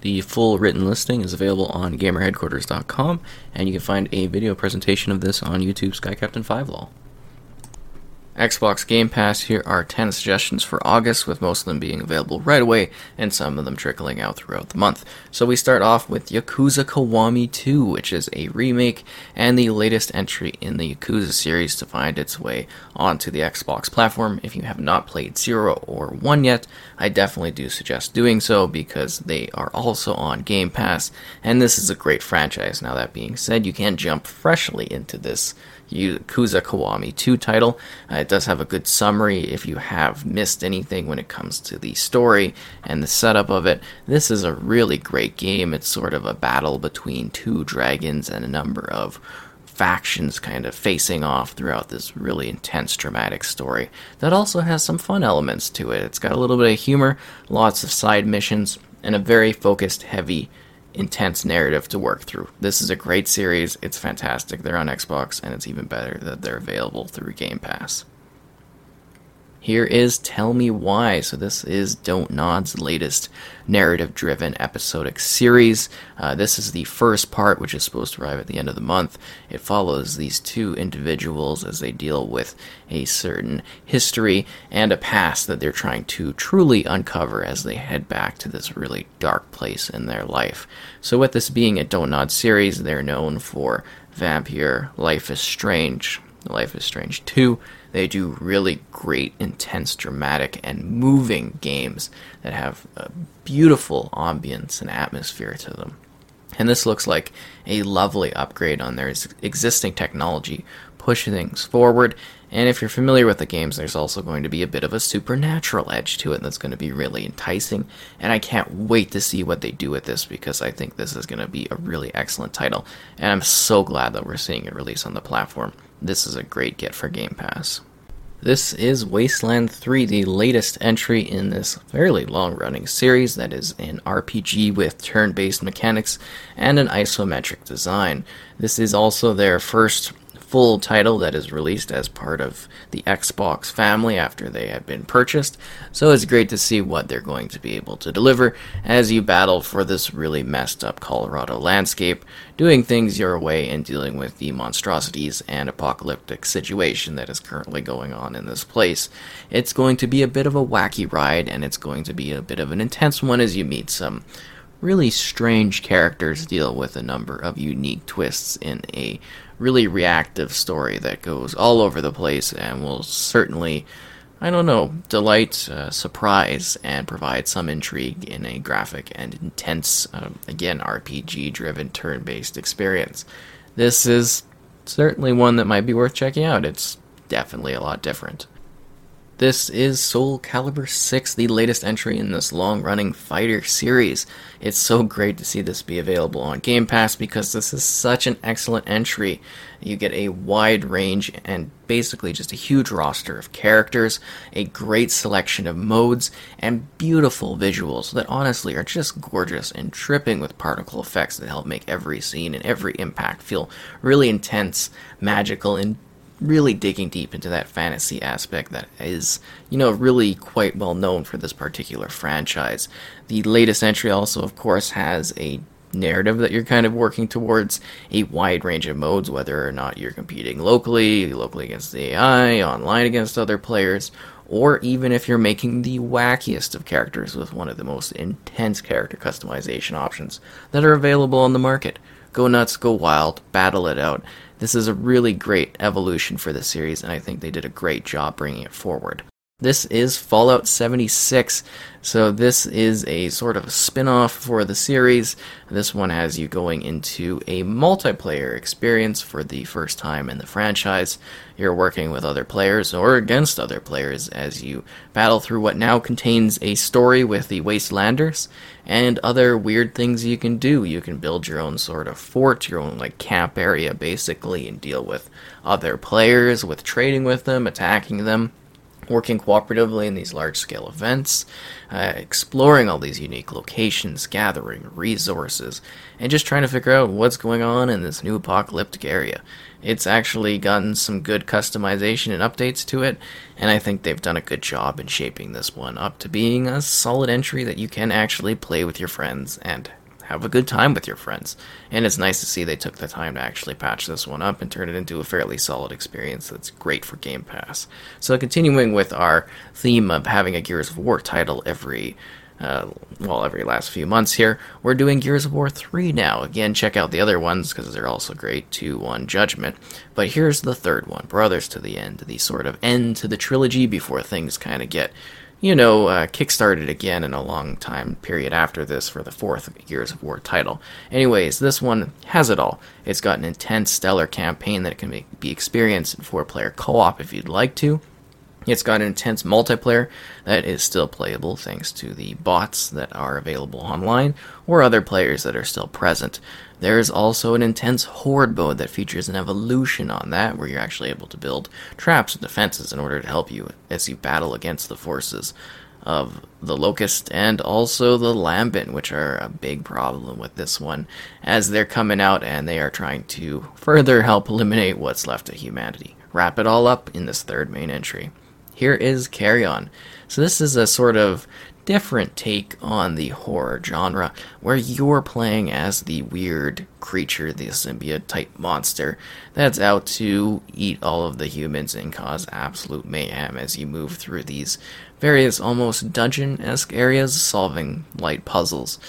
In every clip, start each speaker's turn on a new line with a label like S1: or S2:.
S1: The full written listing is available on gamerheadquarters.com, and you can find a video presentation of this on YouTube Sky Captain 5 Law. Xbox Game Pass, here are 10 suggestions for August, with most of them being available right away and some of them trickling out throughout the month. So we start off with Yakuza Kiwami 2, which is a remake and the latest entry in the Yakuza series to find its way onto the Xbox platform. If you have not played 0 or 1 yet, I definitely do suggest doing so because they are also on Game Pass, and this is a great franchise. Now, that being said, you can jump freshly into this Yakuza Kiwami 2 title. Uh, it does have a good summary if you have missed anything when it comes to the story and the setup of it. This is a really great game. It's sort of a battle between two dragons and a number of factions kind of facing off throughout this really intense dramatic story that also has some fun elements to it. It's got a little bit of humor, lots of side missions, and a very focused, heavy intense narrative to work through. This is a great series. It's fantastic. They're on Xbox, and it's even better that they're available through Game Pass. Here is Tell Me Why. So, this is Don't Nod's latest narrative driven episodic series. Uh, this is the first part, which is supposed to arrive at the end of the month. It follows these two individuals as they deal with a certain history and a past that they're trying to truly uncover as they head back to this really dark place in their life. So, with this being a Don't Nod series, they're known for Vampyr, Life is Strange, Life is Strange 2 they do really great, intense, dramatic, and moving games that have a beautiful ambience and atmosphere to them. And this looks like a lovely upgrade on their existing technology, pushing things forward. And if you're familiar with the games, there's also going to be a bit of a supernatural edge to it that's going to be really enticing. And I can't wait to see what they do with this because I think this is going to be a really excellent title. And I'm so glad that we're seeing it release on the platform this is a great get for Game Pass. This is Wasteland 3, the latest entry in this fairly long running series that is an RPG with turn based mechanics and an isometric design. This is also their first full title that is released as part of the Xbox family after they have been purchased. So it's great to see what they're going to be able to deliver as you battle for this really messed up Colorado landscape, doing things your way and dealing with the monstrosities and apocalyptic situation that is currently going on in this place. It's going to be a bit of a wacky ride and it's going to be a bit of an intense one as you meet some really strange characters deal with a number of unique twists in a really reactive story that goes all over the place and will certainly, I don't know, delight, uh, surprise, and provide some intrigue in a graphic and intense, um, again, RPG driven turn based experience. This is certainly one that might be worth checking out. It's definitely a lot different. This is Soul Calibur 6, the latest entry in this long running fighter series. It's so great to see this be available on Game Pass because this is such an excellent entry. You get a wide range and basically just a huge roster of characters, a great selection of modes, and beautiful visuals that honestly are just gorgeous and tripping with particle effects that help make every scene and every impact feel really intense, magical, and really digging deep into that fantasy aspect that is, you know, really quite well known for this particular franchise. The latest entry also, of course, has a narrative that you're kind of working towards, a wide range of modes, whether or not you're competing locally, locally against the AI, online against other players, or even if you're making the wackiest of characters with one of the most intense character customization options that are available on the market. Go nuts, go wild, battle it out this is a really great evolution for the series, and I think they did a great job bringing it forward. This is Fallout 76. So, this is a sort of spin off for the series. This one has you going into a multiplayer experience for the first time in the franchise. You're working with other players or against other players as you battle through what now contains a story with the Wastelanders and other weird things you can do. You can build your own sort of fort, your own like camp area basically, and deal with other players, with trading with them, attacking them working cooperatively in these large scale events, uh, exploring all these unique locations, gathering resources, and just trying to figure out what's going on in this new apocalyptic area. It's actually gotten some good customization and updates to it, and I think they've done a good job in shaping this one up to being a solid entry that you can actually play with your friends and have a good time with your friends. And it's nice to see they took the time to actually patch this one up and turn it into a fairly solid experience that's great for Game Pass. So, continuing with our theme of having a Gears of War title every. Uh, well, every last few months here, we're doing Gears of War 3 now. Again, check out the other ones because they're also great 2 1 Judgment. But here's the third one Brothers to the End, the sort of end to the trilogy before things kind of get you know, uh, kickstarted again in a long time period after this for the fourth Gears of War title. Anyways, this one has it all. It's got an intense, stellar campaign that can be experienced in four player co op if you'd like to. It's got an intense multiplayer that is still playable thanks to the bots that are available online or other players that are still present. There is also an intense horde mode that features an evolution on that where you're actually able to build traps and defenses in order to help you as you battle against the forces of the Locust and also the Lambent, which are a big problem with this one, as they're coming out and they are trying to further help eliminate what's left of humanity. Wrap it all up in this third main entry here is Carrion. So this is a sort of different take on the horror genre, where you're playing as the weird creature, the symbiote type monster, that's out to eat all of the humans and cause absolute mayhem as you move through these various almost dungeon esque areas, solving light puzzles,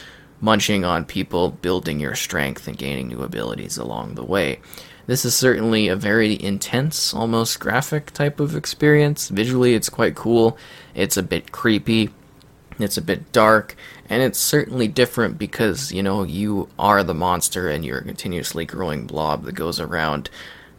S1: munching on people, building your strength, and gaining new abilities along the way. This is certainly a very intense, almost graphic type of experience. Visually, it's quite cool. It's a bit creepy. It's a bit dark, and it's certainly different because, you know, you are the monster and you're a continuously growing blob that goes around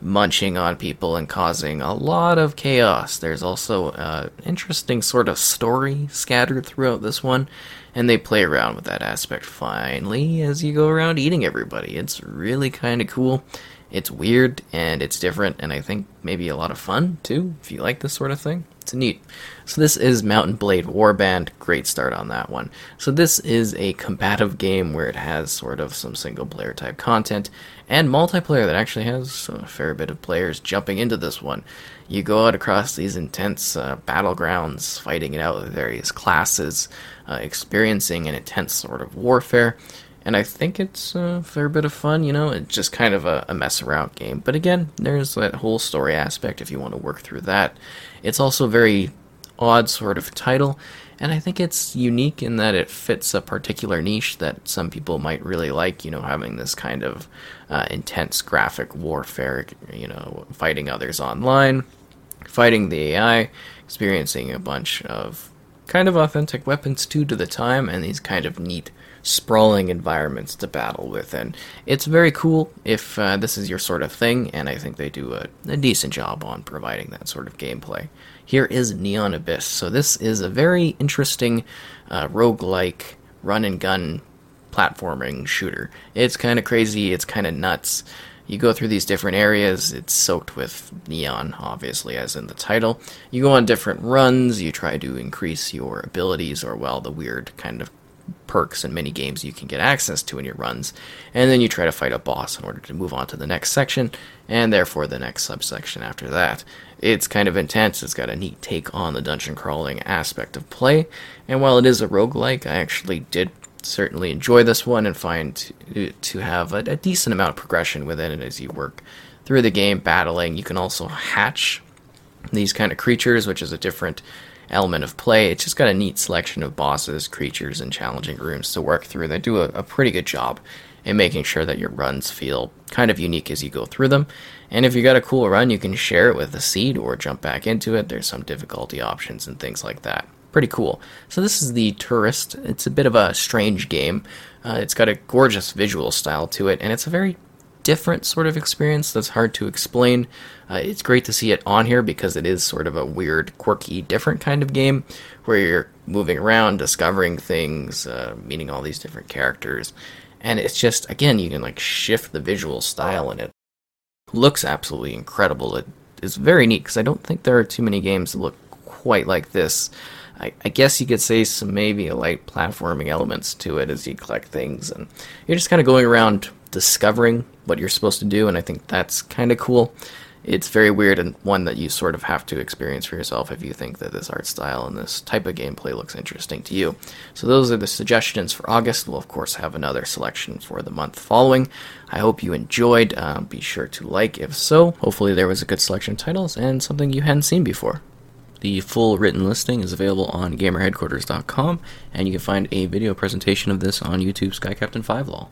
S1: munching on people and causing a lot of chaos. There's also an interesting sort of story scattered throughout this one, and they play around with that aspect finely as you go around eating everybody. It's really kind of cool. It's weird and it's different, and I think maybe a lot of fun too, if you like this sort of thing. It's neat. So, this is Mountain & Blade Warband. Great start on that one. So, this is a combative game where it has sort of some single player type content and multiplayer that actually has a fair bit of players jumping into this one. You go out across these intense uh, battlegrounds, fighting it out with various classes, uh, experiencing an intense sort of warfare and I think it's a fair bit of fun. You know, it's just kind of a, a, mess around game. But again, there's that whole story aspect if you want to work through that. It's also a very odd sort of title, and I think it's unique in that it fits a particular niche that some people might really like. You know, having this kind of uh, intense graphic warfare. You know, fighting others online, fighting the AI, experiencing a bunch of kind of authentic weapons too to the time, and these kind of neat sprawling environments to battle with. And it's very cool if uh, this is your sort of thing, and I think they do a, a decent job on providing that sort of gameplay. Here is Neon Abyss. So, this is a very interesting uh, roguelike run and gun platforming shooter. It's kind of crazy, it's kind of nuts. You go through these different areas, it's soaked with neon, obviously, as in the title. You go on different runs, you try to increase your abilities, or, well, the weird kind of perks and mini games you can get access to in your runs, and then you try to fight a boss in order to move on to the next section, and therefore the next subsection after that. It's kind of intense, it's got a neat take on the dungeon crawling aspect of play, and while it is a roguelike, I actually did certainly enjoy this one and find to, have a, a decent amount of progression within it as you work through the game battling. You can also hatch these kind of creatures, which is a different element of play. It's just got a neat selection of bosses, creatures, and challenging rooms to work through. They do a, a pretty good job in making sure that your runs feel kind of unique as you go through them. And if you got a cool run, you can share it with a seed or jump back into it. There's some difficulty options and things like that. Pretty cool. So this is the Touryst. It's a bit of a strange game. Uh, it's got a gorgeous visual style to it, and it's a very different sort of experience that's hard to explain. Uh, it's great to see it on here because it is sort of a weird, quirky, different kind of game where you're moving around, discovering things, uh, meeting all these different characters. And it's just, again, you can like shift the visual style and it looks absolutely incredible. It is very neat because I don't think there are too many games that look quite like this. I, I guess you could say some maybe light platforming elements to it as you collect things, and you're just kind of going around discovering what you're supposed to do, and I think that's kind of cool. It's very weird and one that you sort of have to experience for yourself if you think that this art style and this type of gameplay looks interesting to you. So, those are the suggestions for August. We'll, of course, have another selection for the month following. I hope you enjoyed. Uh, be sure to like if so. Hopefully, there was a good selection of titles and something you hadn't seen before. The full written listing is available on gamerheadquarters.com, and you can find a video presentation of this on YouTube Sky Captain 5 Law.